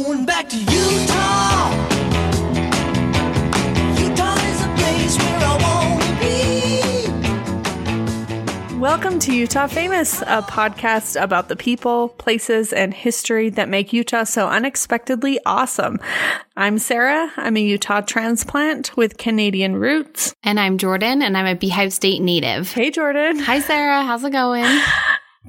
going back to Utah. Utah is a place where I want to be. Welcome to Utah Famous, a podcast about the people, places, and history that make Utah so unexpectedly awesome. I'm Sarah. I'm a Utah transplant with Canadian roots. And I'm Jordan, and I'm a Beehive State native. Hey, Jordan. Hi, Sarah. How's it going?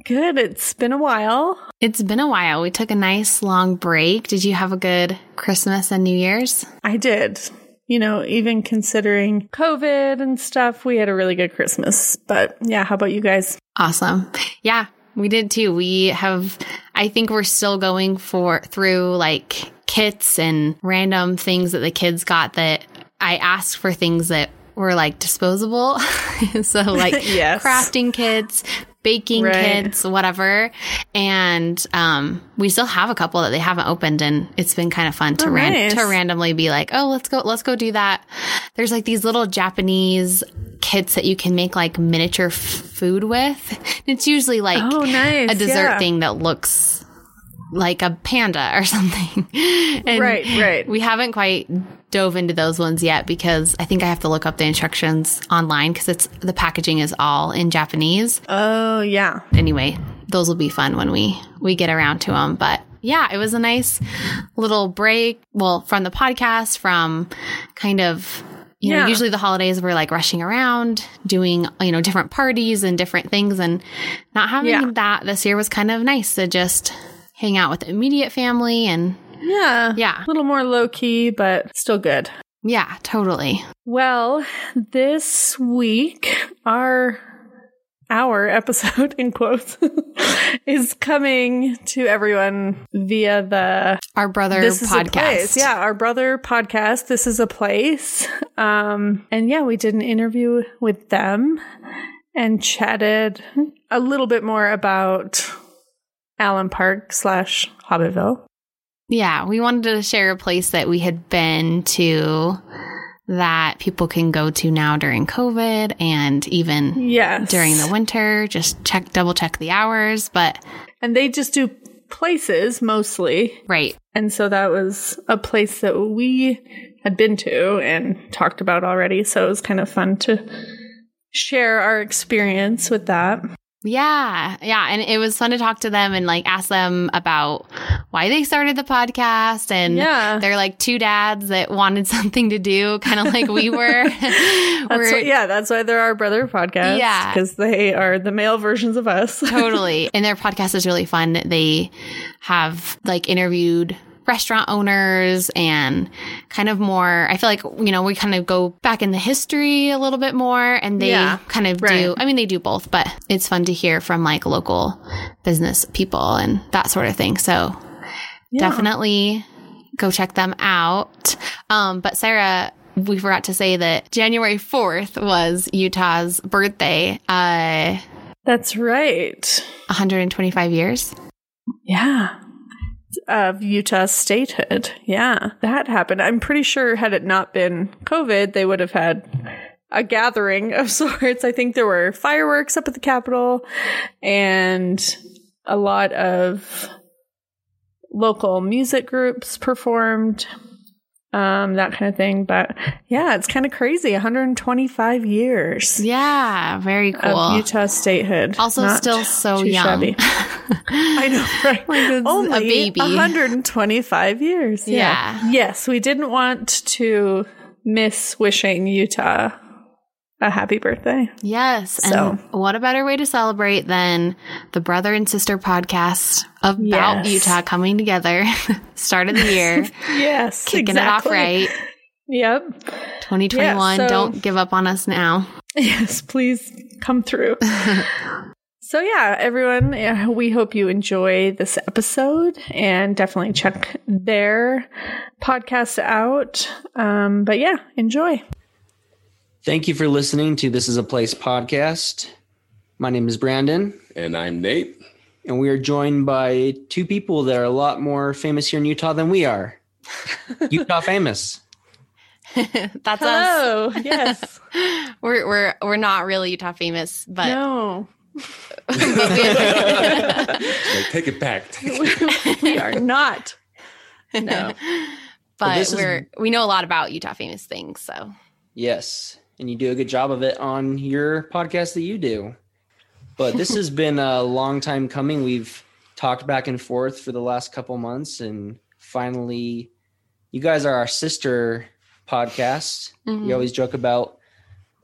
Good. It's been a while. It's been a while. We took a nice long break. Did you have a good Christmas and New Year's? I did. You know, even considering COVID and stuff, we had a really good Christmas. But yeah, how about you guys? Awesome. Yeah, we did too. We have, I think we're still going for through like kits and random things that the kids got that I asked for things that were like disposable. so like Yes. crafting kits, baking Right. kits, whatever. And um we still have a couple that they haven't opened and it's been kind of fun to Oh, ran- nice. to randomly be like, "Oh, let's go let's go do that." There's like these little Japanese kits that you can make like miniature f- food with. It's usually like Oh, nice. a dessert Yeah. thing that looks like a panda or something. And Right, right. We haven't quite dove into those ones yet because I think I have to look up the instructions online because it's the packaging is all in Japanese. Oh, yeah. Anyway, those will be fun when we we get around to them, but yeah, it was a nice little break. Well, from the podcast, from kind of, you know, Yeah. usually the holidays we're like rushing around doing, you know, different parties and different things. And not having Yeah. that this year was kind of nice to just hang out with the immediate family. And Yeah. Yeah. A little more low key, but still good. yeah, totally. Well, this week, our our episode in quotes is coming to everyone via the Our brother this is a podcast. Yeah, our brother podcast. This is a place. Um, and yeah, we did an interview with them and chatted a little bit more about Allen Park slash Hobbitville. Yeah, we wanted to share a place that we had been to that people can go to now during COVID and even Yes, during the winter. Just check, double check the hours. But and they just do places mostly. right. And so that was a place that we had been to and talked about already. So it was kind of fun to share our experience with that. Yeah. Yeah. And it was fun to talk to them and like ask them about why they started the podcast. And Yeah. they're like two dads that wanted something to do, kind of like we were. That's We're- why, yeah, that's why they're our brother podcast. Yeah. Because they are the male versions of us. totally. And their podcast is really fun. They have like interviewed restaurant owners and kind of more I feel like you know we kind of go back in the history a little bit more and they Yeah, kind of do. I mean they do both but it's fun to hear from like local business people and that sort of thing so Yeah. definitely go check them out um but Sarah we forgot to say that January 4th was Utah's birthday uh That's right. 125 years Yeah. Of Utah statehood. Yeah. That happened. I'm pretty sure had it not been COVID, they would have had a gathering of sorts. I think there were fireworks up at the Capitol and a lot of local music groups performed. Um, that kind of thing. But yeah, it's kind of crazy. 125 years Yeah, very cool. Utah statehood. Also Not still so young. shabby. I know, right? Like it's a baby. 125 years. Yeah. Yeah. Yes, we didn't want to miss wishing Utah a happy birthday. yes. And So- what a better way to celebrate than the brother and sister podcast about Yes. Utah coming together, start of the year, Yes, kicking it off right. Yep. 2021. Yeah, so- Don't give up on us now. Yes, please come through. so, yeah, everyone, we hope you enjoy this episode and definitely check their podcast out. Um, but yeah, enjoy. Thank you for listening to This Is a Place podcast. My name is Brandon, And I'm Nate. and we are joined by two people that are a lot more famous here in Utah than we are. Utah famous. That's us. Hello. Yes. We're we're we're not really Utah famous, but no, Like, take it back. Take it we are not. No. but this is- we're we know a lot about Utah famous things. So Yes, and you do a good job of it on your podcast that you do. But this has been a long time coming. We've talked back and forth for the last couple months, and finally, you guys are our sister podcast. Mhm. We always joke about,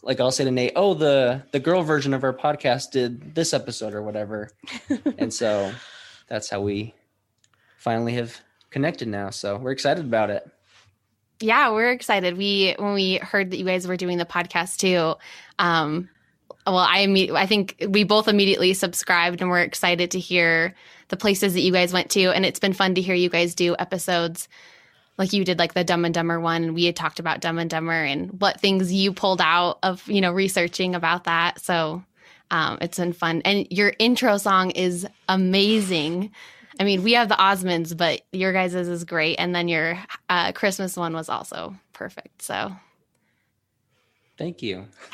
like I'll say to Nate, "Oh, the the girl version of our podcast did this episode or whatever," and so that's how we finally have connected now. So we're excited about it. Yeah, we're excited. We when we heard that you guys were doing the podcast too. Um, well, I imme- I think we both immediately subscribed, and we're excited to hear the places that you guys went to. And it's been fun to hear you guys do episodes like you did, like the Dumb and Dumber one. And we had talked about Dumb and Dumber and what things you pulled out of you know researching about that. So um, it's been fun. And your intro song is amazing. I mean, we have the Osmonds, but your guys' is great. And then your uh, Christmas one was also perfect. So Thank you.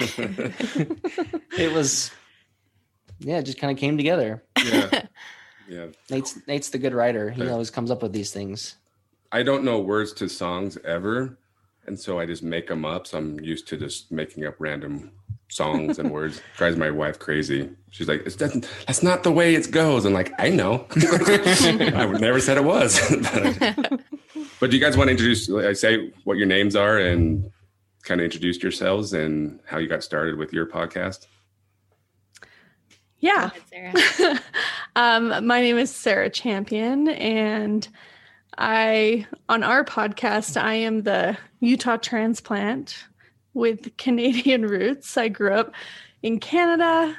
it was, yeah, it just kind of came together. yeah. Yeah. Nate's Nate's the good writer. He Yeah. always comes up with these things. I don't know words to songs ever. And so I just make them up. So I'm used to just making up random songs and words. Drives my wife crazy. She's like, it's doesn't, that's not the way it goes. I'm like, I know. I never said it was. but, but do you guys want to introduce, like, say what your names are and kind of introduce yourselves and how you got started with your podcast? Yeah. Sarah. um, my name is Sarah Champion, and I, on our podcast, I am the Utah transplant with Canadian roots. I grew up in Canada.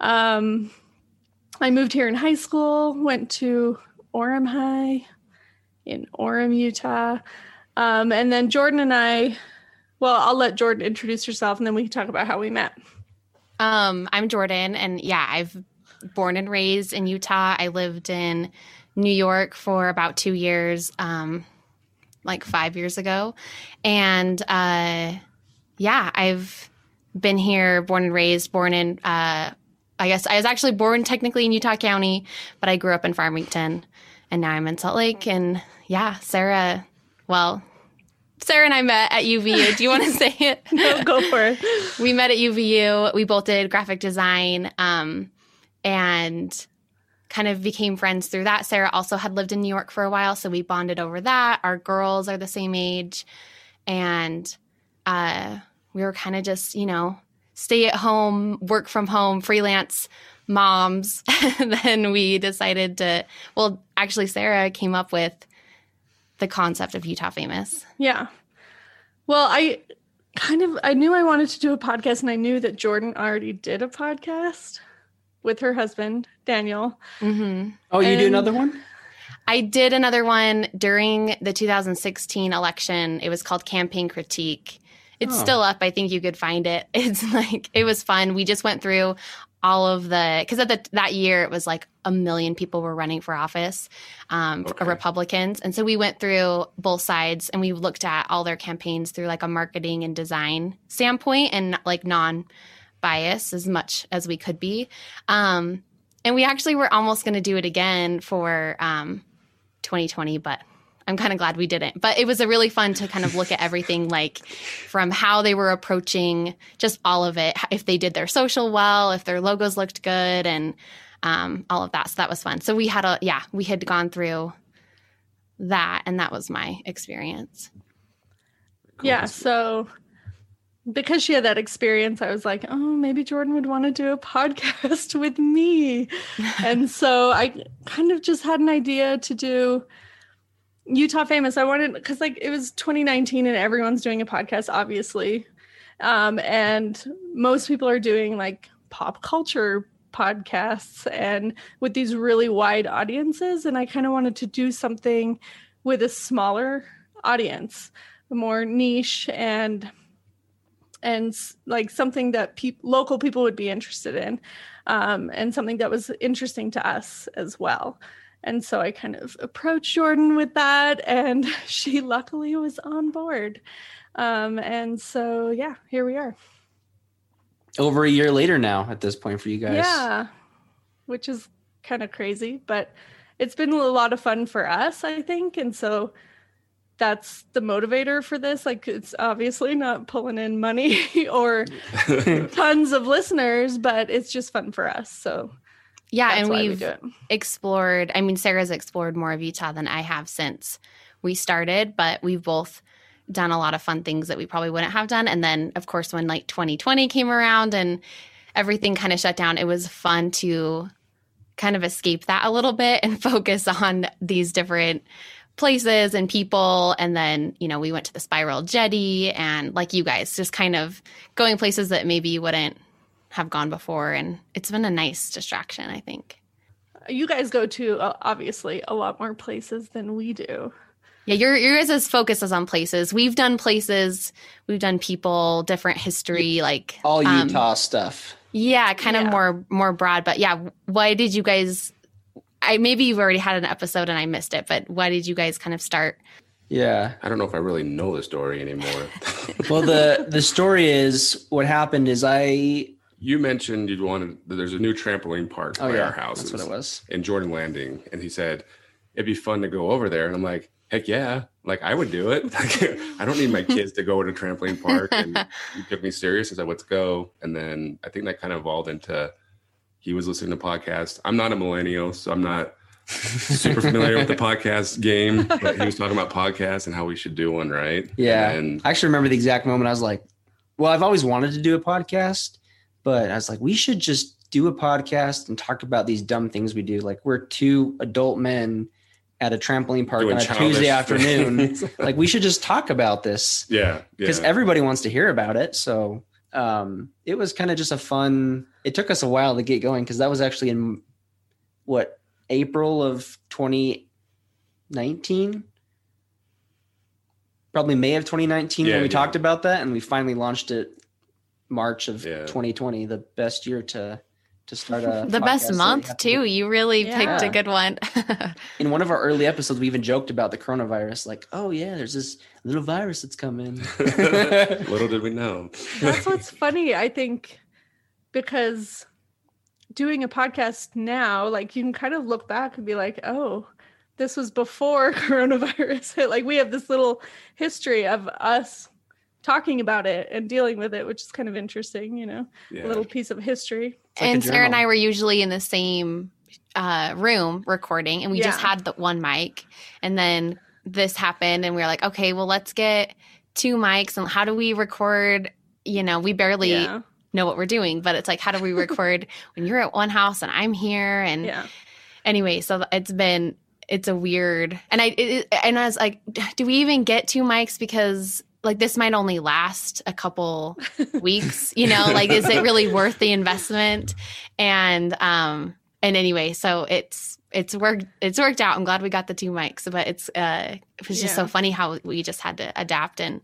Um, I moved here in high school, went to Orem High in Orem, Utah. Um, and then Jordan and I, well, I'll let Jordan introduce herself and then we can talk about how we met. Um, I'm Jordan, and yeah, I've born and raised in Utah. I lived in New York for about two years, um, like five years ago, and uh, yeah, I've been here, born and raised, born in. Uh, I guess I was actually born technically in Utah County, but I grew up in Farmington, and now I'm in Salt Lake. And yeah, Sarah. Well, Sarah and I met at UVU. Do you want to say it? No, go for it. we met at UVU. We both did graphic design um, and kind of became friends through that. Sarah also had lived in New York for a while, so we bonded over that. Our girls are the same age. And uh, we were kind of just, you know, stay at home, work from home, freelance moms. and then we decided to, well, actually, Sarah came up with the concept of Utah Famous. Yeah. Well, I kind of I knew I wanted to do a podcast and I knew that Jordan already did a podcast with her husband, Daniel. Mm-hmm. Oh, you do another one? I did another one during the 2016 election. It was called Campaign Critique. It's Oh. still up. I think you could find it. It's like it was fun. We just went through all of the because at the, that year it was like a million people were running for office, um, Okay. Republicans, and so we went through both sides and we looked at all their campaigns through like a marketing and design standpoint and like non bias as much as we could be. Um, and we actually were almost going to do it again for um, 2020, but I'm kind of glad we didn't. But it was a really fun to kind of look at everything, like from how they were approaching just all of it, if they did their social well, if their logos looked good, and um, all of that. So that was fun. So we had a, yeah, we had gone through that, and that was my experience. Yeah, so because she had that experience, I was like, oh, maybe Jordan would want to do a podcast with me. and so I kind of just had an idea to do Utah Famous. I wanted, because like it was 2019 and everyone's doing a podcast, obviously. Um, and most people are doing like pop culture podcasts and with these really wide audiences. And I kind of wanted to do something with a smaller audience more niche and and like something that peop local people would be interested in um, and something that was interesting to us as well and so i kind of approached jordan with that and she luckily was on board um, and so yeah here we are Over a year later now at this point for you guys. yeah which is kind of crazy but it's been a lot of fun for us, I think. And so that's the motivator for this. Like it's obviously not pulling in money or tons of listeners, but it's just fun for us. So Yeah, that's and we we've it. explored i mean sarah's explored more of utah than i have since we started but we've both done a lot of fun things that we probably wouldn't have done and then of course when like 2020 came around and everything kind of shut down it was fun to kind of escape that a little bit and focus on these different places and people and then you know we went to the spiral jetty and like you guys just kind of going places that maybe you wouldn't have gone before and it's been a nice distraction i think You guys go to uh, obviously a lot more places than we do. Yeah, your your guys' focus is on places. We've done places, we've done people, different history, like All um, Utah stuff. Yeah, kind Yeah. of more more broad. But yeah, why did you guys? I maybe you've already had an episode and I missed it, but why did you guys kind of start? Yeah. I don't know if I really know the story anymore. Well, the the story is what happened is I. you mentioned you'd wanted there's a new trampoline park Oh by yeah, our house. that's what it was. in Jordan Landing, and he said it'd be fun to go over there. And I'm like, heck yeah, like I would do it. I don't need my kids to go to a trampoline park. And he took me serious. I said, let's go. And then I think that kind of evolved into he was listening to podcasts. I'm not a millennial, so I'm not super familiar with the podcast game, but he was talking about podcasts and how we should do one, right? Yeah. And I actually remember the exact moment I was like, well, I've always wanted to do a podcast, but I was like, we should just do a podcast and talk about these dumb things we do. Like we're two adult men at a trampoline park Doing on a Tuesday afternoon. like we should just talk about this yeah, because yeah. everybody wants to hear about it. So um, it was kind of just a fun. It took us a while to get going because that was actually in what April of 2019, probably May of 2019 Yeah, when we yeah. talked about that, and we finally launched it March of Yeah. 2020, the best year to to start a The best month have to too. do. You really picked a good one. In one of our early episodes, we even joked about the coronavirus, like, "Oh yeah, there's this little virus that's coming." Little did we know. That's what's funny, I think, because doing a podcast now, like you can kind of look back and be like, oh, this was before coronavirus. like we have this little history of us talking about it and dealing with it, which is kind of interesting, you know, Yeah. a little piece of history. like and Sarah and. I were usually in the same uh, room recording, and we just had the one mic. And then this happened, and we were like, okay, well, let's get two mics. And how do we record? You know, we barely Yeah. know what we're doing, but it's like, how do we record when you're at one house and I'm here? And Yeah. anyway, so it's been it's a weird, and I it, it- and I was like, do we even get two mics because like this might only last a couple weeks, you know? Like, is it really worth the investment? And um, and anyway, so it's it's worked it's worked out. I'm glad we got the two mics, but it's uh, it was just so funny how we just had to adapt and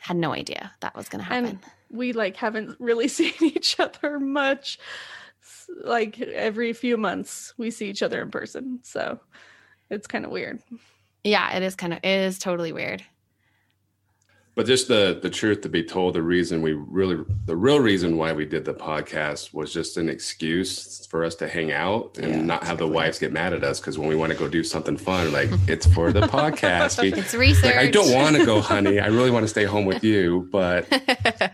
had no idea that was going to happen. And we like haven't really seen each other much. Like every few months we see each other in person. So it's kind of weird. yeah, it is kind of it is totally weird. But just the the truth to be told, the reason we really the real reason why we did the podcast was just an excuse for us to hang out and Yeah, not have the wives get mad at us because when we want to go do something fun, like it's for the podcast. We, It's research. like I don't want to go, honey. I really want to stay home with you, but for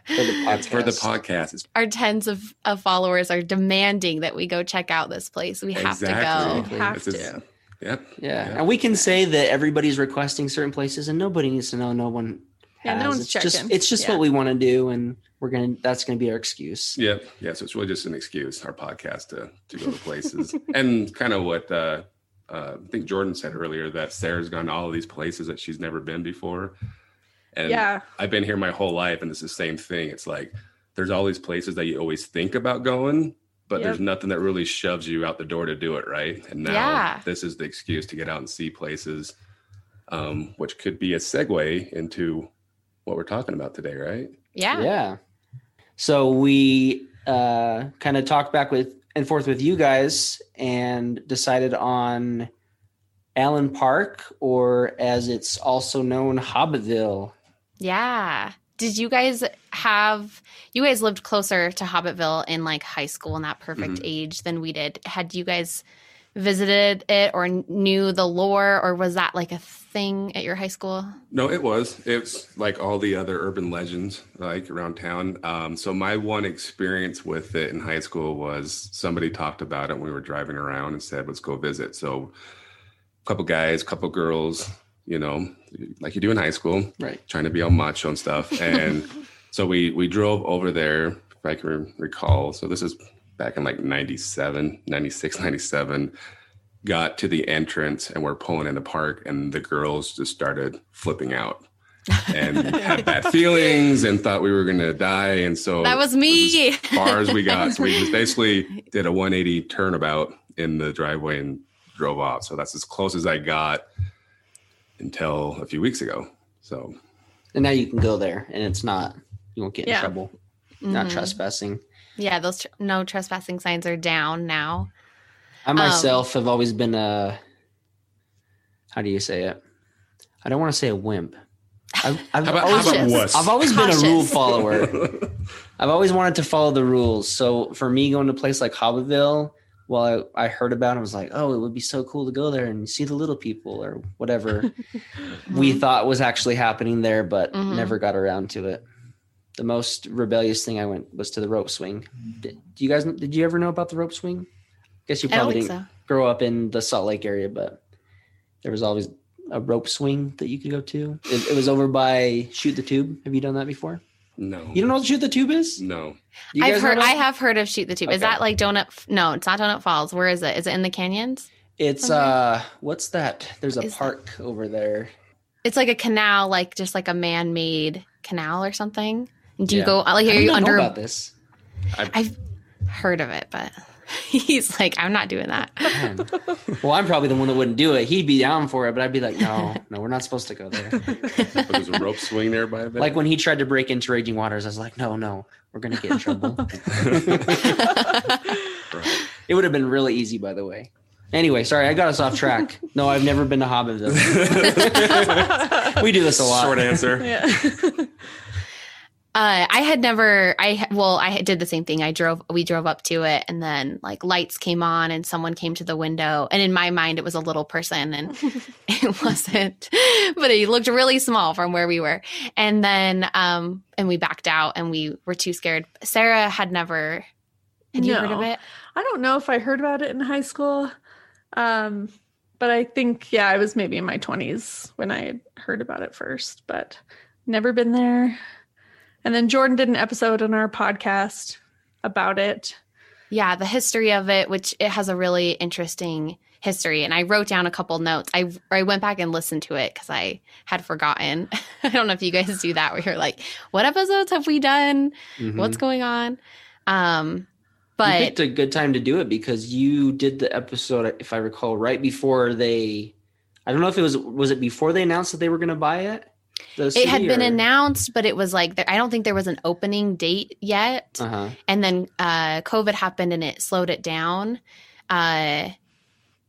it's for the podcast. podcast. Our tens of, of followers are demanding that we go check out this place. We have to go We have It's just- Yep. Yeah. Yeah. And we can say that everybody's requesting certain places and nobody needs to know no one Yeah, no one's it's just checking. it's just Yeah. what we want to do and we're gonna that's gonna be our excuse. Yep. Yeah. So it's really just an excuse, our podcast to to go to places. and kind of what uh, uh, I think Jordan said earlier that Sarah's gone to all of these places that she's never been before. And yeah. I've been here my whole life, and it's the same thing. It's like there's all these places that you always think about going, but there's nothing that really shoves you out the door to do it, right? And now Yeah. this is the excuse to get out and see places, um, which could be a segue into what we're talking about today, right? Yeah. Yeah. So we uh kind of talked back with and forth with you guys and decided on Allen Park or as it's also known Hobbitville. Yeah. Did you guys have you guys lived closer to Hobbitville in like high school in that perfect Mhm. age than we did? Had you guys visited it or knew the lore, or was that like a thing at your high school? No, it was. It's like all the other urban legends like around town. Um, so my one experience with it in high school was somebody talked about it when we were driving around and said, "Let's go visit." So a couple guys, couple girls, you know, like you do in high school, Right. trying to be all macho and stuff. And so we we drove over there, if I can recall. So this is back in like 97, 96, 97. Got to the entrance and we're pulling in the park, and the girls just started flipping out and had bad feelings and thought we were gonna die. And so That was it me. as far as we got. So we just basically did a 180 turnabout in the driveway and drove off. So that's as close as I got until a few weeks ago. So And now you can go there, and it's not. You won't get in Yeah. trouble. Not Mhm. trespassing. Yeah, those tr- no trespassing signs are down now. I myself have always been a. How do you say it? I don't want to say a wimp. I've, I've how about, always, how about Cautious. I've always been a rule follower. I've always wanted to follow the rules. So for me, going to a place like Hobbitville, well, I, I heard about it, I was like, oh, it would be so cool to go there and see the little people or whatever we thought was actually happening there, but Mhm. never got around to it. The most rebellious thing I went was to the rope swing. Did, do you guys? Did you ever know about the rope swing? I guess you probably think didn't so. grow up in the Salt Lake area, but there was always a rope swing that you could go to. It, it was over by Shoot the Tube. Have you done that before? no. You don't know what Shoot the Tube is? No. You I've heard. I have heard of Shoot the Tube. Is that like Donut? No, it's not Donut Falls. Where is it? Is it in the canyons? It's somewhere? uh, what's that? There's a Is that- park over there. It's like a canal, like just like a man-made canal or something. Do you Yeah. go like are you know under? about this. I've heard of it, but he's like, I'm not doing that. Man. well, I'm probably the one that wouldn't do it. He'd be down for it, but I'd be like, no, no, we're not supposed to go there. But there's a rope swing there by the like when he tried to break into Raging Waters, I was like, no, no, we're gonna get in trouble. Right. it would have been really easy, by the way. Anyway, sorry, I got us off track. No, I've never been to Hobbitville. we do this a lot. Short answer. Yeah. Uh, I had never. I well, I did the same thing. I drove. We drove up to it, and then like lights came on, and someone came to the window. And in my mind, it was a little person, and it wasn't. But he looked really small from where we were. And then, um, and we backed out, and we were too scared. Sarah had never. Had you heard of No. it? I don't know if I heard about it in high school. Um, but I think, yeah, I was maybe in my 20s when I had heard about it first, but never been there. And then Jordan did an episode on our podcast about it. Yeah, the history of it, which it has a really interesting history. And I wrote down a couple notes. I I went back and listened to it because I had forgotten. I don't know if you guys do that where you're like, what episodes have we done? Mhm. What's going on? Um, you but picked a good time to do it because you did the episode, if I recall, right before they. I don't know if it was was it before they announced that they were going to buy it. It had city, been announced, but it was like there, I don't think there was an opening date yet. Uh-huh. and then uh, COVID happened and it slowed it down. Uh,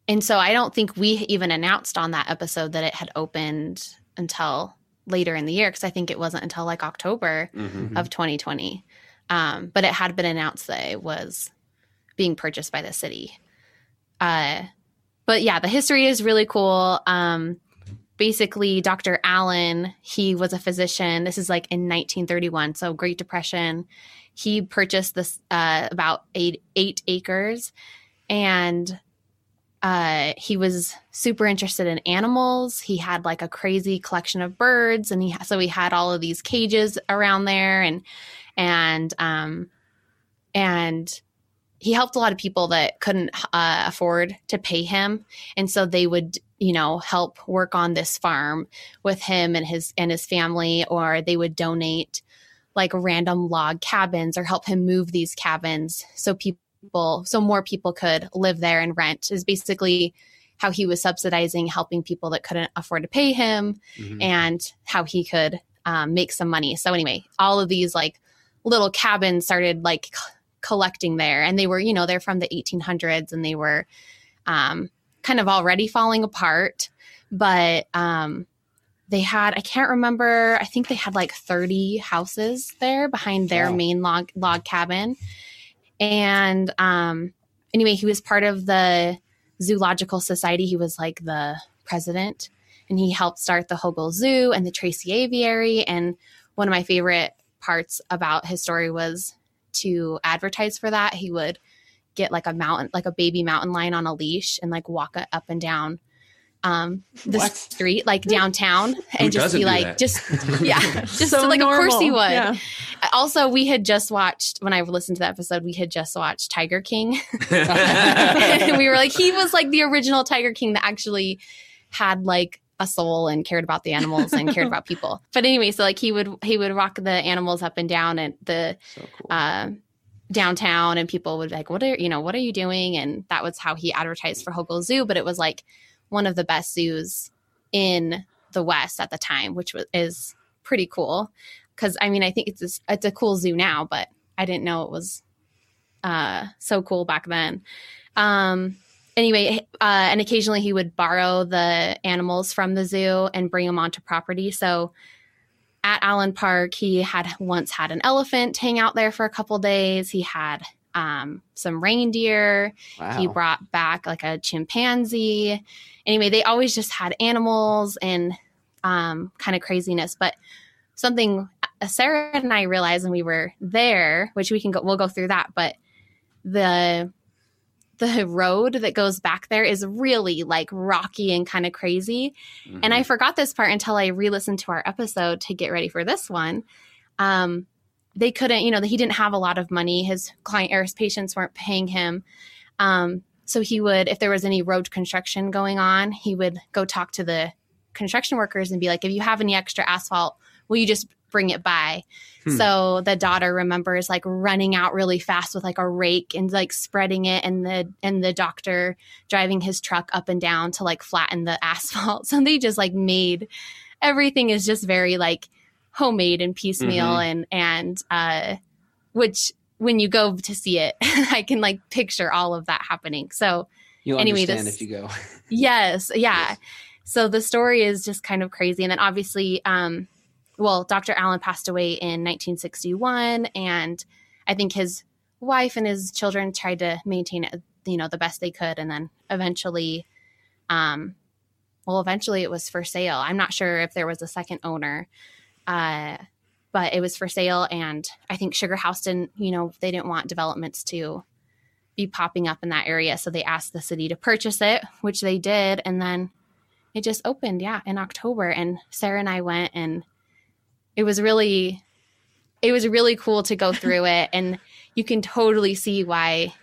and so I don't think we even announced on that episode that it had opened until later in the year because I think it wasn't until like October Mhm. of 2020. Um, but it had been announced that it was being purchased by the city. Uh, but yeah, the history is really cool. Um, basically, Dr. Allen, he was a physician. This is like in 1931, so Great Depression. He purchased this uh, about eight eight acres, and uh, he was super interested in animals. He had like a crazy collection of birds, and he so he had all of these cages around there, and and um, and he helped a lot of people that couldn't uh, afford to pay him, and so they would you know help work on this farm with him and his and his family, or they would donate like random log cabins or help him move these cabins so people so more people could live there and rent is basically how he was subsidizing helping people that couldn't afford to pay him Mhm. and how he could um, make some money so anyway all of these like little cabins started like collecting there and they were you know they're from the 1800s and they were um, kind of already falling apart but um, they had i can't remember i think they had like 30 houses there behind their Wow. main log log cabin and um anyway he was part of the zoological society. He was like the president and he helped start the Hogle Zoo and the Tracy Aviary. And one of my favorite parts about his story was to advertise for that. He would get like a mountain, like a baby mountain lion on a leash and like walk it up and down um the What? street like downtown and just be like that? just yeah just So like of course he normal. would Yeah. also we had just watched when i listened to the episode we had just watched tiger king and we were like he was like the original tiger king that actually had like a soul and cared about the animals and cared about people. But anyway so like he would he would rock the animals up and down at the So cool. uh, downtown and people would be like what are you know what are you doing? And that was how he advertised for Hogle Zoo but it was like one of the best zoos in the west at the time which was is pretty cool. Cuz I mean I think it's a, it's a cool zoo now but I didn't know it was uh so cool back then. Um anyway uh and occasionally he would borrow the animals from the zoo and bring them onto property so at Allen Park, he had once had an elephant hang out there for a couple days. He had um, some reindeer. wow. He brought back like a chimpanzee. Anyway, they always just had animals and um, kind of craziness. But something uh, Sarah and I realized when we were there, which we can go, we'll go through that. But the the road that goes back there is really like rocky and kind of crazy. And I forgot this part until I re-listened to our episode to get ready for this one. Um, they couldn't, you know, he didn't have a lot of money. His client or his patients weren't paying him. Um, so he would, if there was any road construction going on, he would go talk to the construction workers and be like, if you have any extra asphalt, will you just bring it by? Hmm. So the daughter remembers like running out really fast with like a rake and like spreading it and the and the doctor driving his truck up and down to like flatten the asphalt. So they just like made everything is just very like homemade and piecemeal and and uh which when you go to see it, I can like picture all of that happening. So You'll anyway, understand this- if you go. Yes, yeah. So the story is just kind of crazy, and then obviously, um, well, Dr. Allen passed away in 1961, and I think his wife and his children tried to maintain it, you know, the best they could, and then eventually, um, well, eventually it was for sale. I'm not sure if there was a second owner, uh, but it was for sale, and I think Sugar House didn't, you know, they didn't want developments to be popping up in that area. So they asked the city to purchase it, which they did. And then it just opened, yeah, in October. And Sarah and I went and it was really it was really cool to go through it and you can totally see why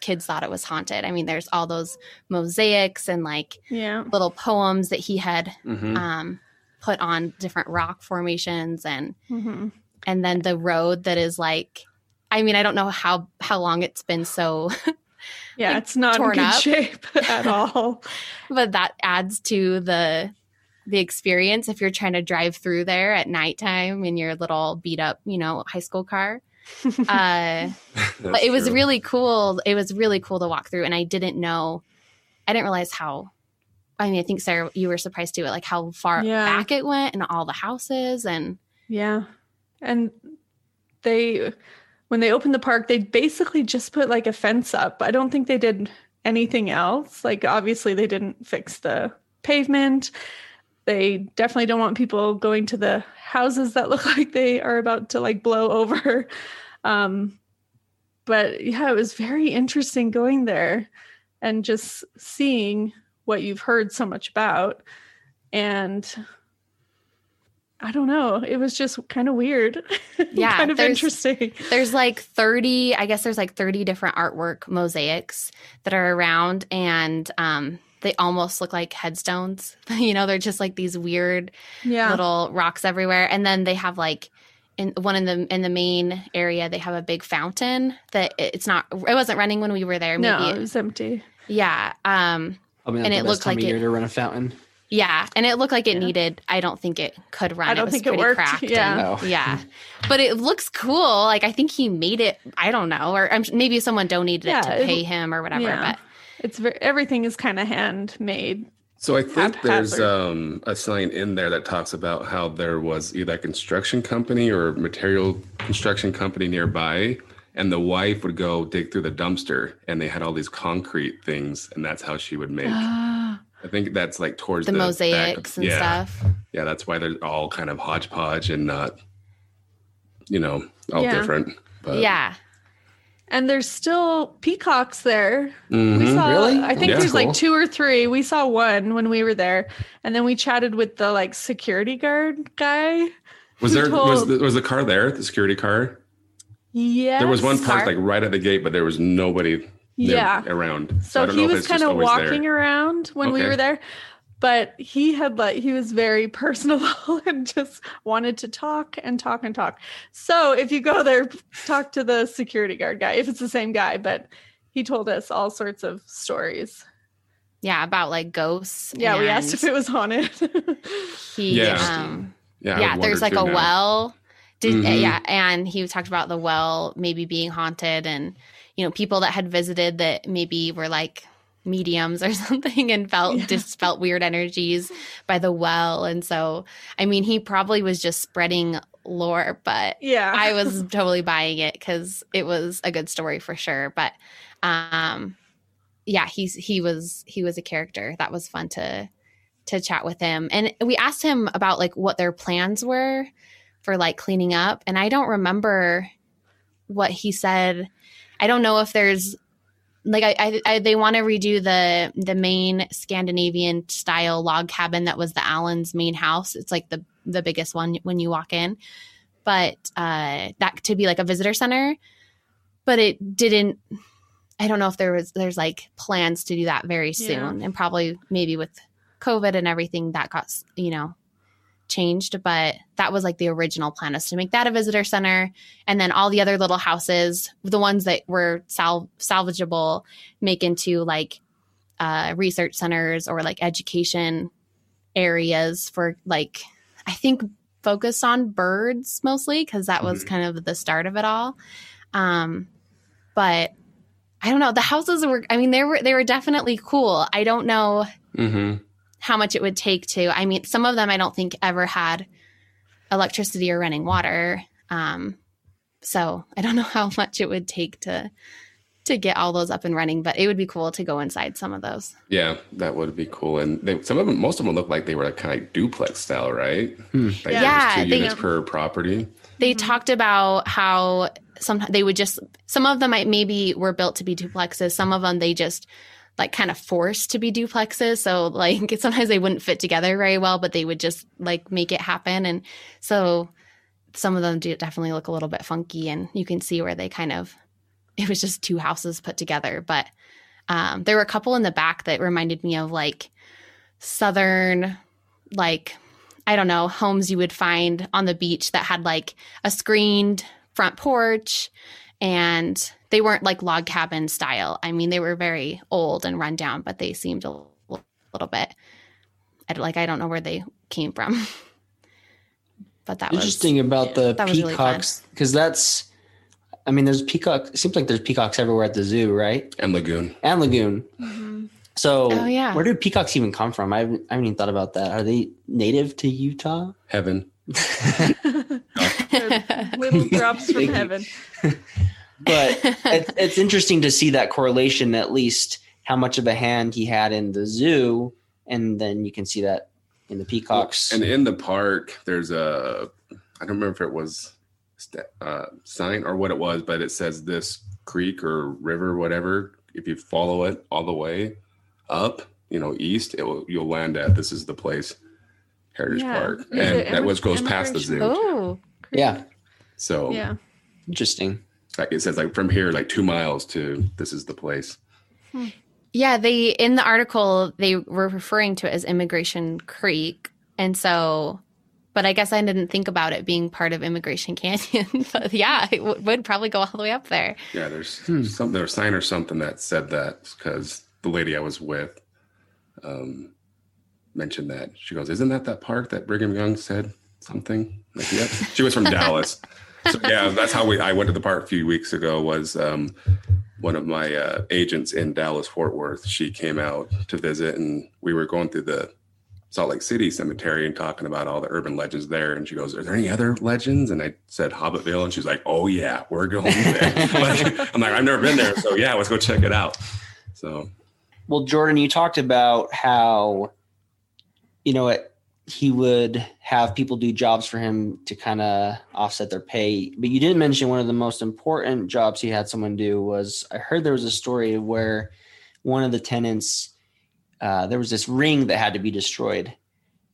kids thought it was haunted. I mean, there's all those mosaics and like Yeah. little poems that he had Mhm. um, put on different rock formations and hmm and then the road that is like I mean, I don't know how how long it's been so Yeah, Like, it's not in torn good up. shape at all. but that adds to the the experience if you're trying to drive through there at nighttime in your little beat up you know high school car uh but it was really cool it was really cool to walk through and i didn't know i didn't realize how i mean i think sarah you were surprised too like how far Yeah. back it went and all the houses and Yeah. And they when they opened the park, they basically just put like a fence up. I don't think they did anything else. Like obviously they didn't fix the pavement. They definitely don't want people going to the houses that look like they are about to like blow over. Um but yeah, it was very interesting going there and just seeing what you've heard so much about and I don't know. It was just kind of weird. Yeah, kind of there's- interesting. there's like 30 i guess there's like 30 different artwork mosaics that are around and um they almost look like headstones you know they're just like these weird Yeah. little rocks everywhere and then they have like in one in the in the main area they have a big fountain that it's not it wasn't running when we were there maybe no, it was empty. yeah um I mean, And the it best looked time like of year it- to run a fountain. yeah and it looked like it Yeah. needed i don't think it could run I don't was think it pretty worked. cracked Yeah. and- No. yeah but it looks cool like i think he made it i don't know or um, maybe someone donated Yeah, it to it- pay him or whatever yeah. but It's very everything is kind of handmade. So I think there's um, a sign in there that talks about how there was either a construction company or material construction company nearby, and the wife would go dig through the dumpster, and they had all these concrete things, and that's how she would make. I think that's like towards the, the, back of- mosaics and yeah, stuff. Yeah, that's why they're all kind of hodgepodge and not, you know, all Yeah. different. But yeah. And there's still peacocks there. We Mhm. saw, Really? I think Yeah. there's Cool. like two or three. We saw one when we were there, and then we chatted with the like security guard guy. was there was the, was the car there? The security car? Yeah. There was one parked like right at the gate, but there was nobody Yeah. around. So, don't he was kind of walking there. around when we were there, but he had like he was very personable and just wanted to talk and talk and talk. So if you go there, talk to the security guard guy if it's the same guy. But he told us all sorts of stories. Yeah, about like ghosts. Yeah, we asked if it was haunted. he Yeah. um Yeah, yeah, there's like a now. well. Did, Mhm. Yeah, and he talked about the well maybe being haunted, and you know people that had visited that maybe were like mediums or something and felt Yeah. just felt weird energies by the well, and so I mean he probably was just spreading lore, but yeah, I was totally buying it because it was a good story for sure. But um, yeah, he's he was he was a character that was fun to to chat with him, and we asked him about like what their plans were for like cleaning up, and I don't remember what he said. I don't know if there's like I, I, I they want to redo the the main Scandinavian style log cabin that was the Allen's main house. It's like the the biggest one when you walk in, but uh, that to be like a visitor center. But it didn't. I don't know if there was there's like plans to do that very soon, and probably maybe with COVID and everything that got you know changed. But that was like the original plan is to make that a visitor center, and then all the other little houses, the ones that were sal- salvageable, make into like uh, research centers or like education areas for like I think focus on birds mostly because that was Mhm. kind of the start of it all. Um, but I don't know. The houses were. I mean, they were they were definitely cool. I don't know Mhm. How much it would take to. I mean, some of them I don't think ever had electricity or running water. Um, so I don't know how much it would take to to get all those up and running, but it would be cool to go inside some of those. Yeah, that would be cool. And they, some of them, most of them look like they were like kind of like duplex style, right? Hmm. Like Yeah, two they- units per property. They talked about how some they would just some of them might maybe were built to be duplexes. Some of them they just like kind of forced to be duplexes. So like sometimes they wouldn't fit together very well, but they would just like make it happen. And so some of them do definitely look a little bit funky, and you can see where they kind of it was just two houses put together. But um, there were a couple in the back that reminded me of like southern like I don't know, homes you would find on the beach that had like a screened front porch and they weren't like log cabin style. I mean, they were very old and run down, but they seemed a l- little bit I like I don't know where they came from. but that Interesting was about the that was really peacocks because that's. I mean, there's peacock. It seems like there's peacocks everywhere at the zoo, right? And Lagoon. And lagoon. Mm-hmm. So, Oh, yeah. where do peacocks even come from? I haven't, I haven't even thought about that. Are they native to Utah? Heaven. little drops from heaven. But it's, it's interesting to see that correlation at least how much of a hand he had in the zoo and then you can see that in the peacocks And in the park, there's a, I don't remember if it was st- uh, sign or what it was, but it says this creek or river, whatever. If you follow it all the way up, you know, east, it will, you'll land at this is the place, Heritage Yeah. Park, Is and that was goes past the zoo. oh, yeah So Yeah. interesting like it says, like from here, like two miles to this is the place. Yeah, they in the article they were referring to it as Emigration Creek, and so, but I guess I didn't think about it being part of Emigration Canyon. but yeah, it w- would probably go all the way up there. Yeah, there's Hmm. some there's a sign or something that said that because the lady I was with um, mentioned that. She goes, "Isn't that that park that Brigham Young said something?" Like, yep. She was from Dallas, so yeah, that's how we. I went to the park a few weeks ago. Was um, one of my uh, agents in Dallas Fort Worth? She came out to visit, and we were going through the Salt Lake City Cemetery and talking about all the urban legends there. And she goes, "Are there any other legends?" And I said Hobbitville, and she's like, "Oh yeah, we're going there." I'm, like, I'm like, "I've never been there, so yeah, let's go check it out." So Well, Jordan, you talked about how, you know, it, he would have people do jobs for him to kind of offset their pay. But you didn't mention one of the most important jobs he had someone do was I heard there was a story where one of the tenants, uh, there was this ring that had to be destroyed.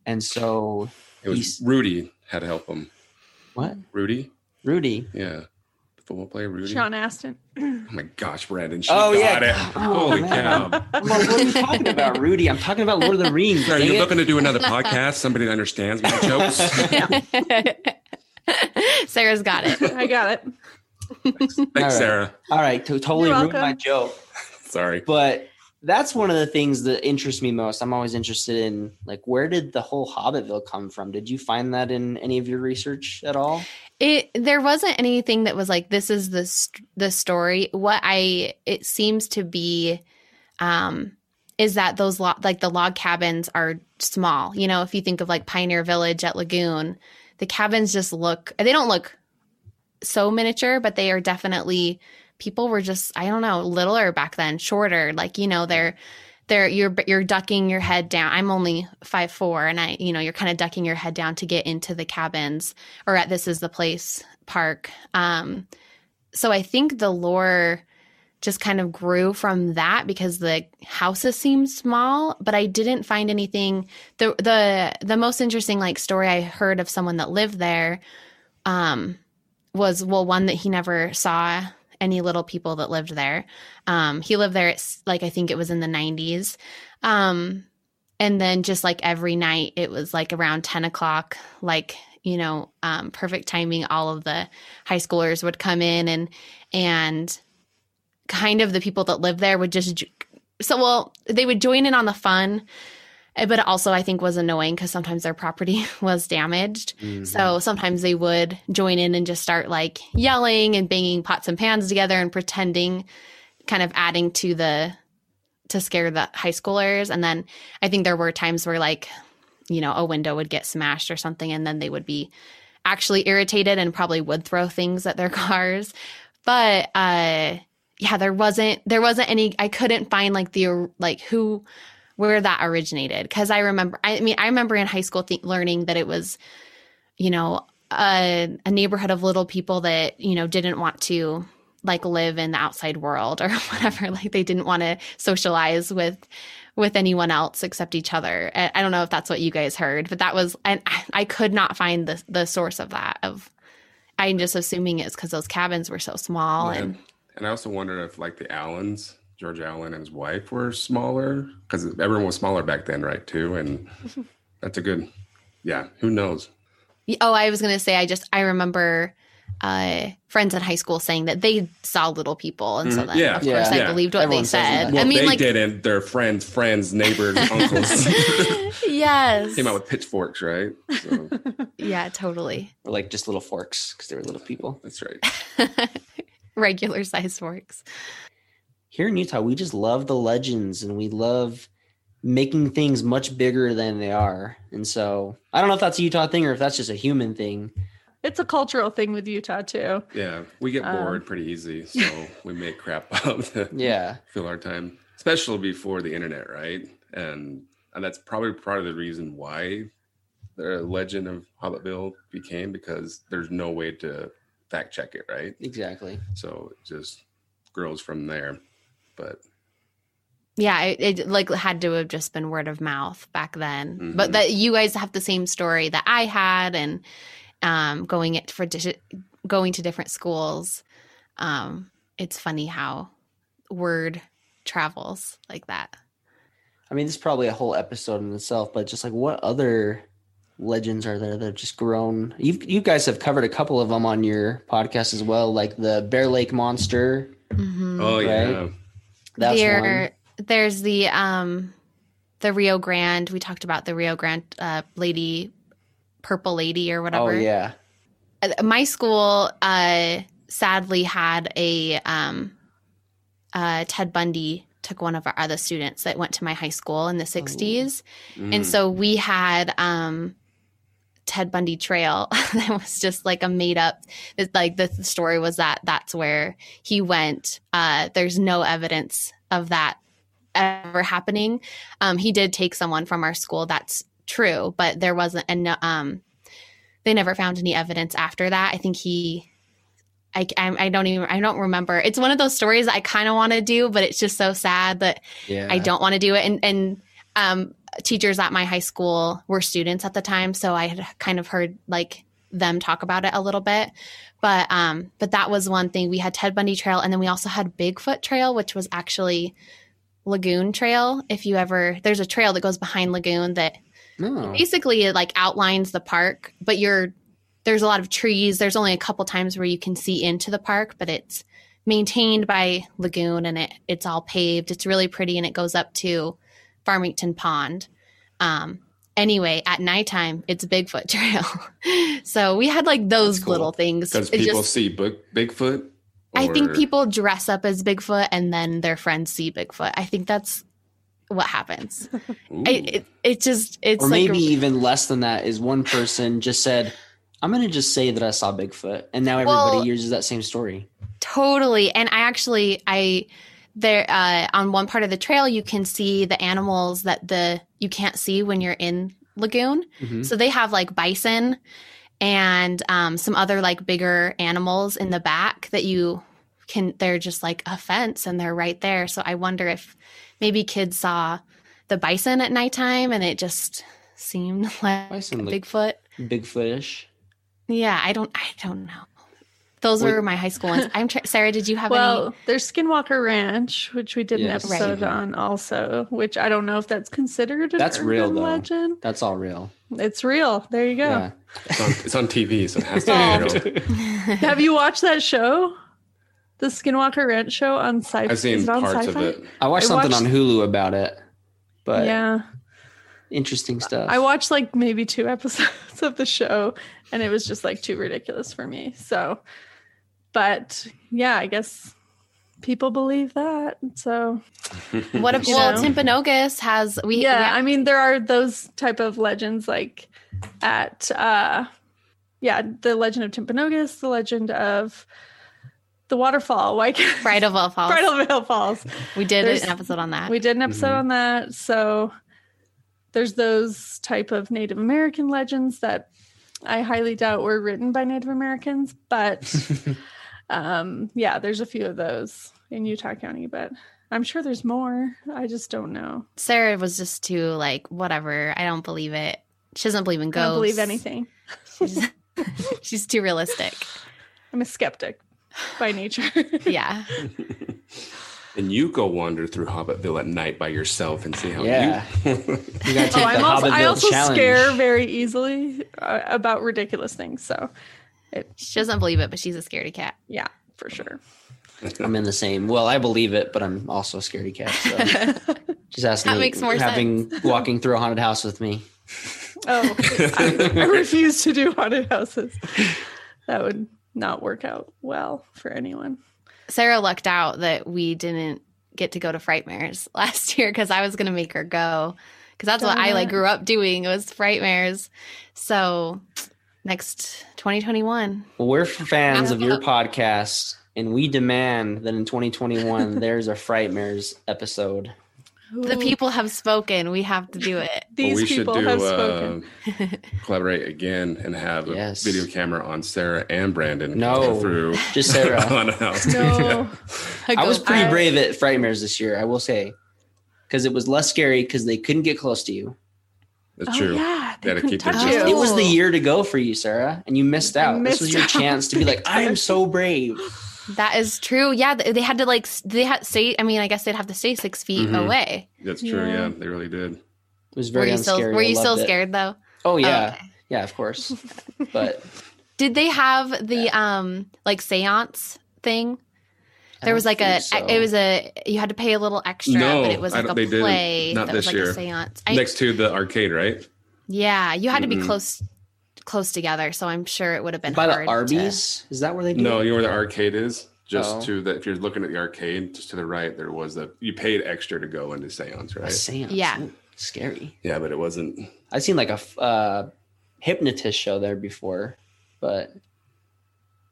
And so, it was Rudy had to help him. what? Rudy, Rudy. yeah, football player Rudy. Sean Astin. Oh my gosh, Brandon, she Oh, got yeah. it. Oh, Holy man. cow! I'm like, what are you talking about, Rudy? I'm talking about Lord of the Rings. Are you it. looking to do another podcast? Somebody that understands my jokes? Sarah's got it. I got it. Thanks, right. Sarah. All right, to totally You're ruined my joke. Sorry. but that's one of the things that interests me most i'm always interested in like where did the whole hobbitville come from did you find that in any of your research at all It there wasn't anything that was like this is the st- the story. What I it seems to be um is that those lo- like the log cabins are small. You know, if you think of like Pioneer Village at Lagoon, the cabins just look they don't look so miniature, but they are definitely people were just I don't know, littler back then, shorter. Like, you know, they're you're you're ducking your head down. I'm only five four, and I you know you're kind of ducking your head down to get into the cabins or at this is the place park. Um, so I think the lore just kind of grew from that because the houses seemed small, but I didn't find anything. the the The most interesting like story I heard of someone that lived there um, was well one that he never saw any little people that lived there. Um, he lived there. It's like I think it was in the nineties. Um, and then just like every night, it was like around ten o'clock, like you know, um, perfect timing. All of the high schoolers would come in and and kind of the people that lived there would just so well they would join in on the fun but also i think was annoying because sometimes their property was damaged. So sometimes they would join in and just start like yelling and banging pots and pans together and pretending kind of adding to the to scare the high schoolers. And then i think there were times where like you know a window would get smashed or something and then they would be actually irritated and probably would throw things at their cars. But uh yeah there wasn't there wasn't any i couldn't find like the like who where that originated. Because i remember i mean i remember in high school th- learning that it was you know a, a neighborhood of little people that you know didn't want to like live in the outside world or whatever. Like they didn't want to socialize with with anyone else except each other. I I don't know if that's what you guys heard but that was and I- i could not find the the source of that of i'm just assuming it's because those cabins were so small and And, and I also wonder if like the Allens, George Allen and his wife were smaller because everyone was smaller back then, right? Too, and that's a good. Yeah, who knows? Oh, I was going to say, I just, I remember uh, friends in high school saying that they saw little people. And so Mhm. then, Yeah. of course, Yeah. I Yeah. believed what Everyone they said. Well, I mean, they like, didn't. Their friends, friends, neighbors, uncles yes. came out with pitchforks, right? So, yeah, totally. or like just little forks because they were little people that's right. Regular size forks. Here in utah we just love the legends and we love making things much bigger than they are and so i don't know if that's a utah thing or if that's just a human thing It's a cultural thing with Utah too. Yeah, we get Um, bored pretty easy, so we make crap up yeah fill our time, especially before the internet, right? And and that's probably part of the reason why the legend of Hobbitville became because there's no way to fact check it, right? exactly So it just grows from there. But Yeah, it, it like had to have just been word of mouth back then. Mhm. But that you guys have the same story that I had, and um, going it for di- going to different schools. Um, it's funny how word travels like that. I mean, this is probably a whole episode in itself, but just like what other legends are there that have just grown? You you guys have covered a couple of them on your podcast as well, like the Bear Lake Monster. Mhm. oh yeah, That's there, one. there's the um, the Rio Grande. We talked about the Rio Grande uh, lady, purple lady or whatever. Oh yeah, my school uh sadly had a um uh Ted Bundy took one of our other students that went to my high school in the 60s. Mm. And so we had um, Ted Bundy Trail that was just like a made up. It's like the, the story was that that's where he went. Uh, there's no evidence of that ever happening. Um, he did take someone from our school. That's true, but there wasn't. And um, they never found any evidence after that. I think he. I, I, I don't even I don't remember. It's one of those stories I kind of want to do, but it's just so sad that Yeah. I don't want to do it. And and um, teachers at my high school were students at the time, so I had kind of heard like them talk about it a little bit. But um, but that was one thing. We had Ted Bundy Trail, and then we also had Bigfoot Trail, which was actually Lagoon Trail. If you ever, there's a trail that goes behind Lagoon that No. basically it like outlines the park, but you're there's a lot of trees. There's only a couple times where you can see into the park, but it's maintained by Lagoon and it it's all paved. It's really pretty and it goes up to Farmington Pond. Um anyway, at nighttime it's Bigfoot Trail. so we had like those cool. little things. Does It people just- see Book Bigfoot? I think people dress up as Bigfoot and then their friends see Bigfoot. I think that's what happens. I, it, it just it's or like maybe a- even less than that is one person just said, I'm going to just say that I saw Bigfoot. And now everybody Well- uses that same story. Totally. And I actually I there uh on one part of the trail you can see the animals that the you can't see when you're in Lagoon. Mhm. So they have like bison and um some other like bigger animals in the back that you can they're just like a fence and they're right there. So I wonder if maybe kids saw the bison at nighttime and it just seemed like Bison Bigfoot. Bigfootish. Yeah, I don't I don't know. Those were my high school ones. I'm tr- Sarah, did you have well, any there's Skinwalker Ranch, which we did Yes. an Right. episode on also, which I don't know if that's considered an That's real, though. legend. That's all real. It's real. There you go. Yeah. It's on, it's on TV, so it has to be oh. real. Have you watched that show? The Skinwalker Ranch show on Sci-Fi? I've seen parts of it. I watched I something watched- on Hulu about it, but yeah. interesting stuff. I watched like maybe two episodes of the show and it was just like too ridiculous for me. So, but yeah, I guess people believe that. So, What if You well, know? Timpanogos has we yeah, we- I mean, there are those type of legends like at, uh, yeah, the legend of Timpanogos, the legend of the waterfall, like Bridalveil Falls. Bridal Veil Falls. we did There's- an episode on that. We did an episode Mhm. on that. So there's those type of Native American legends that I highly doubt were written by Native Americans, but um, yeah, there's a few of those in Utah County, but I'm sure there's more. I just don't know. Sarah was just too like whatever. I don't believe it. She doesn't believe in I ghosts. don't believe anything. She's, she's too realistic. I'm a skeptic by nature. Yeah. And you go wander through Hobbitville at night by yourself and see how Yeah. you. you take oh, the I'm also, I also challenge. scare very easily uh, about ridiculous things. So She doesn't believe it, but she's a scaredy cat. yeah, for sure. I'm in the same. Well, I believe it, but I'm also a scaredy cat. So just ask That Nate makes more having walking through a haunted house with me. Oh, I, I refuse to do haunted houses. That would not work out well for anyone. Sarah lucked out that we didn't get to go to Frightmares last year because I was going to make her go because that's what I like grew up doing It was Frightmares. So next 2021. We're fans of your podcast, and we demand that in 2021 there's a Frightmares episode. The people have spoken. We have to do it. Well, These we should people do have spoken. uh, collaborate again and have Yes. a video camera on Sarah and Brandon. No. through Just Sarah. haunted house. no, I was pretty I- brave at Frightmares this year, I will say, because it was less scary because they couldn't get close to you. That's oh true. yeah, they Gotta couldn't keep touch you. It was the Oh. year to go for you, Sarah, and you missed I out. this was your out chance to be like, I am so brave. That is true. Yeah, they had to like they had stay. I mean, I guess they'd have to stay six feet Mhm. away. That's true. Yeah. Yeah. they really did. It was Were very you still unscary. Were you still loved it. scared though? Oh yeah, Okay. yeah, of course. But Did they have the um like séance thing? There was like a so. it was a you had to pay a little extra, No, but it was like a play Not that this was like year. a séance. I, Next to the arcade, right? Yeah, you had to be Mm-mm. close close together, so I'm sure it would have been by the hard to- Arby's, is that where they do? No, it? you know where the arcade is? Just Oh. to the if you're looking at the arcade, just to the right, there was a you paid extra to go into seance, A right? seance. Yeah. Ooh, scary. Yeah, but it wasn't. I've seen like a uh, hypnotist show there before, but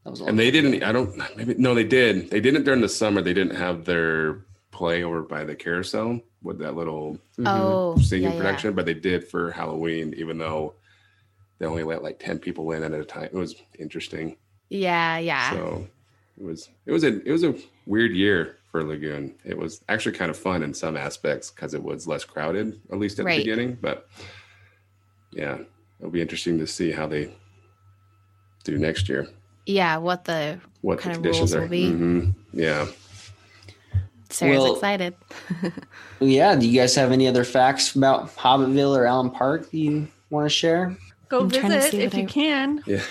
that was. And they didn't. ago. I don't. Maybe no, they did. They didn't during the summer. They didn't have their play over by the carousel with that little Mhm. Oh, singing yeah, yeah. production, but they did for Halloween, even though they only let like ten people in at a time. It was interesting. Yeah, yeah. So it was it was a it was a weird year for Lagoon. It was actually kind of fun in some aspects because it was less crowded, at least at Right. the beginning. But yeah, it'll be interesting to see how they do next year. yeah, what the What Kind the of conditions rules are. will be. Mhm. Yeah. Sarah's Well- excited. Yeah. Do you guys have any other facts about Hobbitville or Allen Park that you want to share? Go I'm visit if what you can. Yeah. yeah,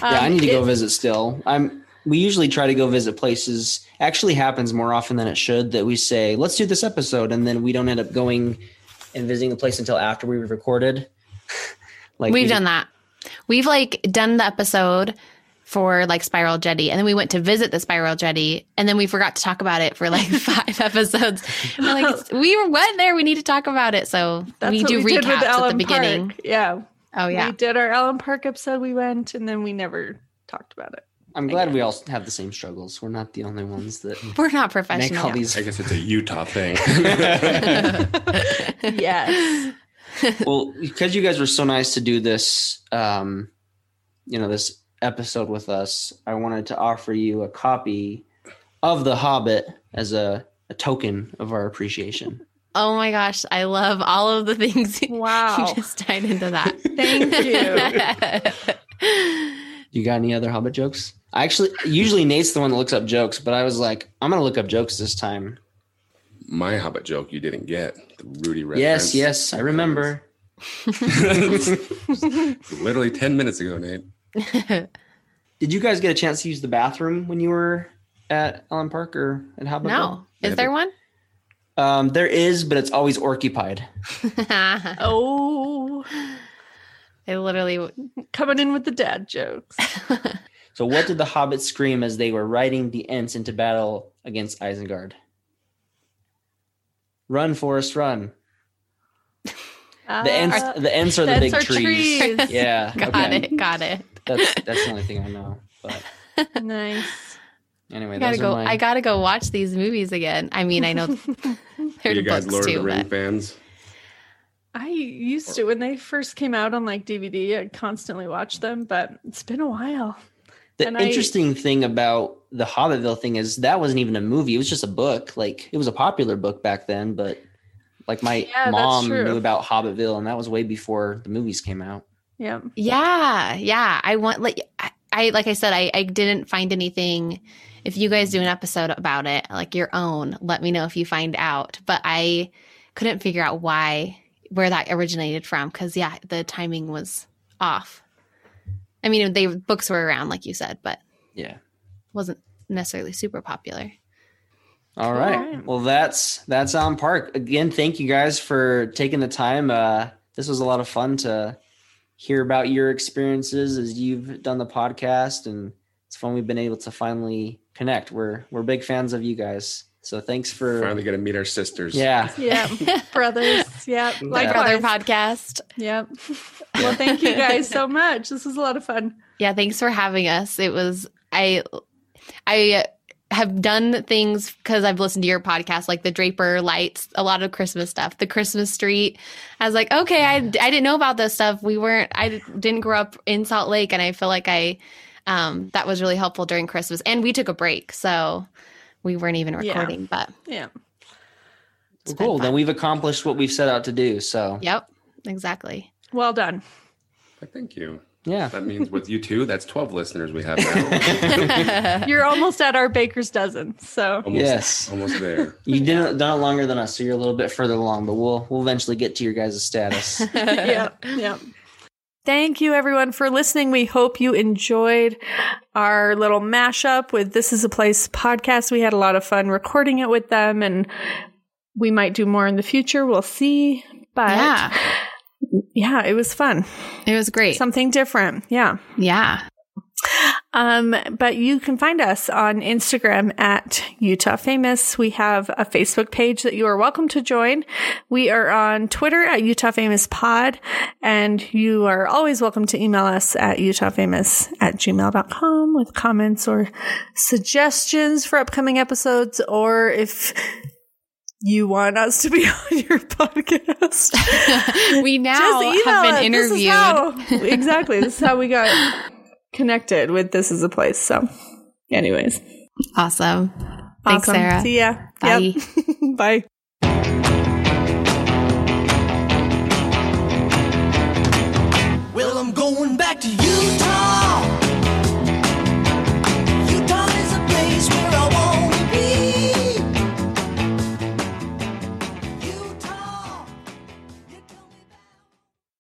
I Um, need to go visit still. I'm. We usually try to go visit places. Actually, happens more often than it should. That we say, "Let's do this episode," and then we don't end up going and visiting the place until after we've recorded. like We've we- done that. We've like done the episode for like Spiral Jetty, and then we went to visit the Spiral Jetty, and then we forgot to talk about it for like five episodes. We're like, we went there. We need to talk about it. So That's we do we did with recaps at the beginning. Park. Yeah. Oh yeah, We did our Allen Park episode. We went and then we never talked about it. I'm glad we all have the same struggles. We're not the only ones that we're not make professional. all these I guess it's a Utah thing. Yes. well because you guys were so nice to do this um you know this episode with us i wanted to offer you a copy of the hobbit as a, a token of our appreciation Oh my gosh, I love all of the things Wow. you just tied into that. Thank you. you got any other hobbit jokes i actually usually nate's the one that looks up jokes but i was like i'm gonna look up jokes this time My Hobbit joke you didn't get the Rudy yes yes i remember Literally ten minutes ago, Nate. did you guys get a chance to use the bathroom when you were at Allen Park or at Hobbit? no, is there one? Um, there is, but it's always occupied. oh. I literally coming in with the dad jokes. So, what did the hobbits scream as they were riding the Ents into battle against Isengard? Run, Forest, run! The Ents, Uh, the Ents are the that's big our trees. trees. Yeah, got okay. it. Got it. That's that's the only thing I know. But nice. anyway, I gotta those go. are my. I gotta go watch these movies again. I mean, I know Are they're you guys books Lord of the Ring but fans? I used to when they first came out on like DVD. I constantly watched them, but it's been a while. the and I- interesting thing about the Hobbitville thing is that wasn't even a movie; it was just a book. Like it was a popular book back then, but like my Yeah, mom knew about Hobbitville, and that was way before the movies came out. Yeah. yeah, yeah. I want like I, I like I said, I I didn't find anything. If you guys do an episode about it, like your own, let me know if you find out. But I couldn't figure out why where that originated from because yeah, the timing was off. I mean, they books were around, like you said, but Yeah. wasn't necessarily super popular. All Cool. right. Alright. Well, that's that's on Park. Again, thank you guys for taking the time. Uh, this was a lot of fun to hear about your experiences as you've done the podcast, and it's fun we've been able to finally connect. We're we're big fans of you guys, so thanks for Finally gonna meet our sisters. yeah. Yeah. Brothers. Yeah. My brother podcast. Yep. Well, thank you guys so much. This was a lot of fun. Yeah, thanks for having us. It was I I have done things because I've listened to your podcast, like the Draper lights, a lot of Christmas stuff, the Christmas street. I was like, okay, I, I didn't know about this stuff. We weren't, I didn't grow up in Salt Lake, and I feel like I, um, that was really helpful during Christmas. And we took a break, so we weren't even Yeah. recording. But Yeah. Well, cool. fun. Then we've accomplished what we've set out to do. So yep, exactly. Well done. Thank you. Yeah. That means with you two, that's twelve listeners we have now. You're almost at our baker's dozen. So Almost, Yes. almost there. You didn't done it longer than us, so you're a little bit further along, but we'll we'll eventually get to your guys' status. yeah, yeah. Thank you, everyone, for listening. We hope you enjoyed our little mashup with This Is a Place podcast. We had a lot of fun recording it with them, and we might do more in the future. We'll see. But Yeah. Yeah, it was fun. It was great. Something different. Yeah. yeah. Um, but you can find us on Instagram at Utah Famous. We have a Facebook page that you are welcome to join. We are on Twitter at Utah Famous Pod, and you are always welcome to email us at utahfamous at gmail.com with comments or suggestions for upcoming episodes, or if you want us to be on your podcast. we now have been us. interviewed. This how, exactly. This is how we got connected with This is a Place. So, anyways. Awesome. Thanks, awesome. Sarah. See ya. Bye. Yep. Bye. Well, I'm going back to you.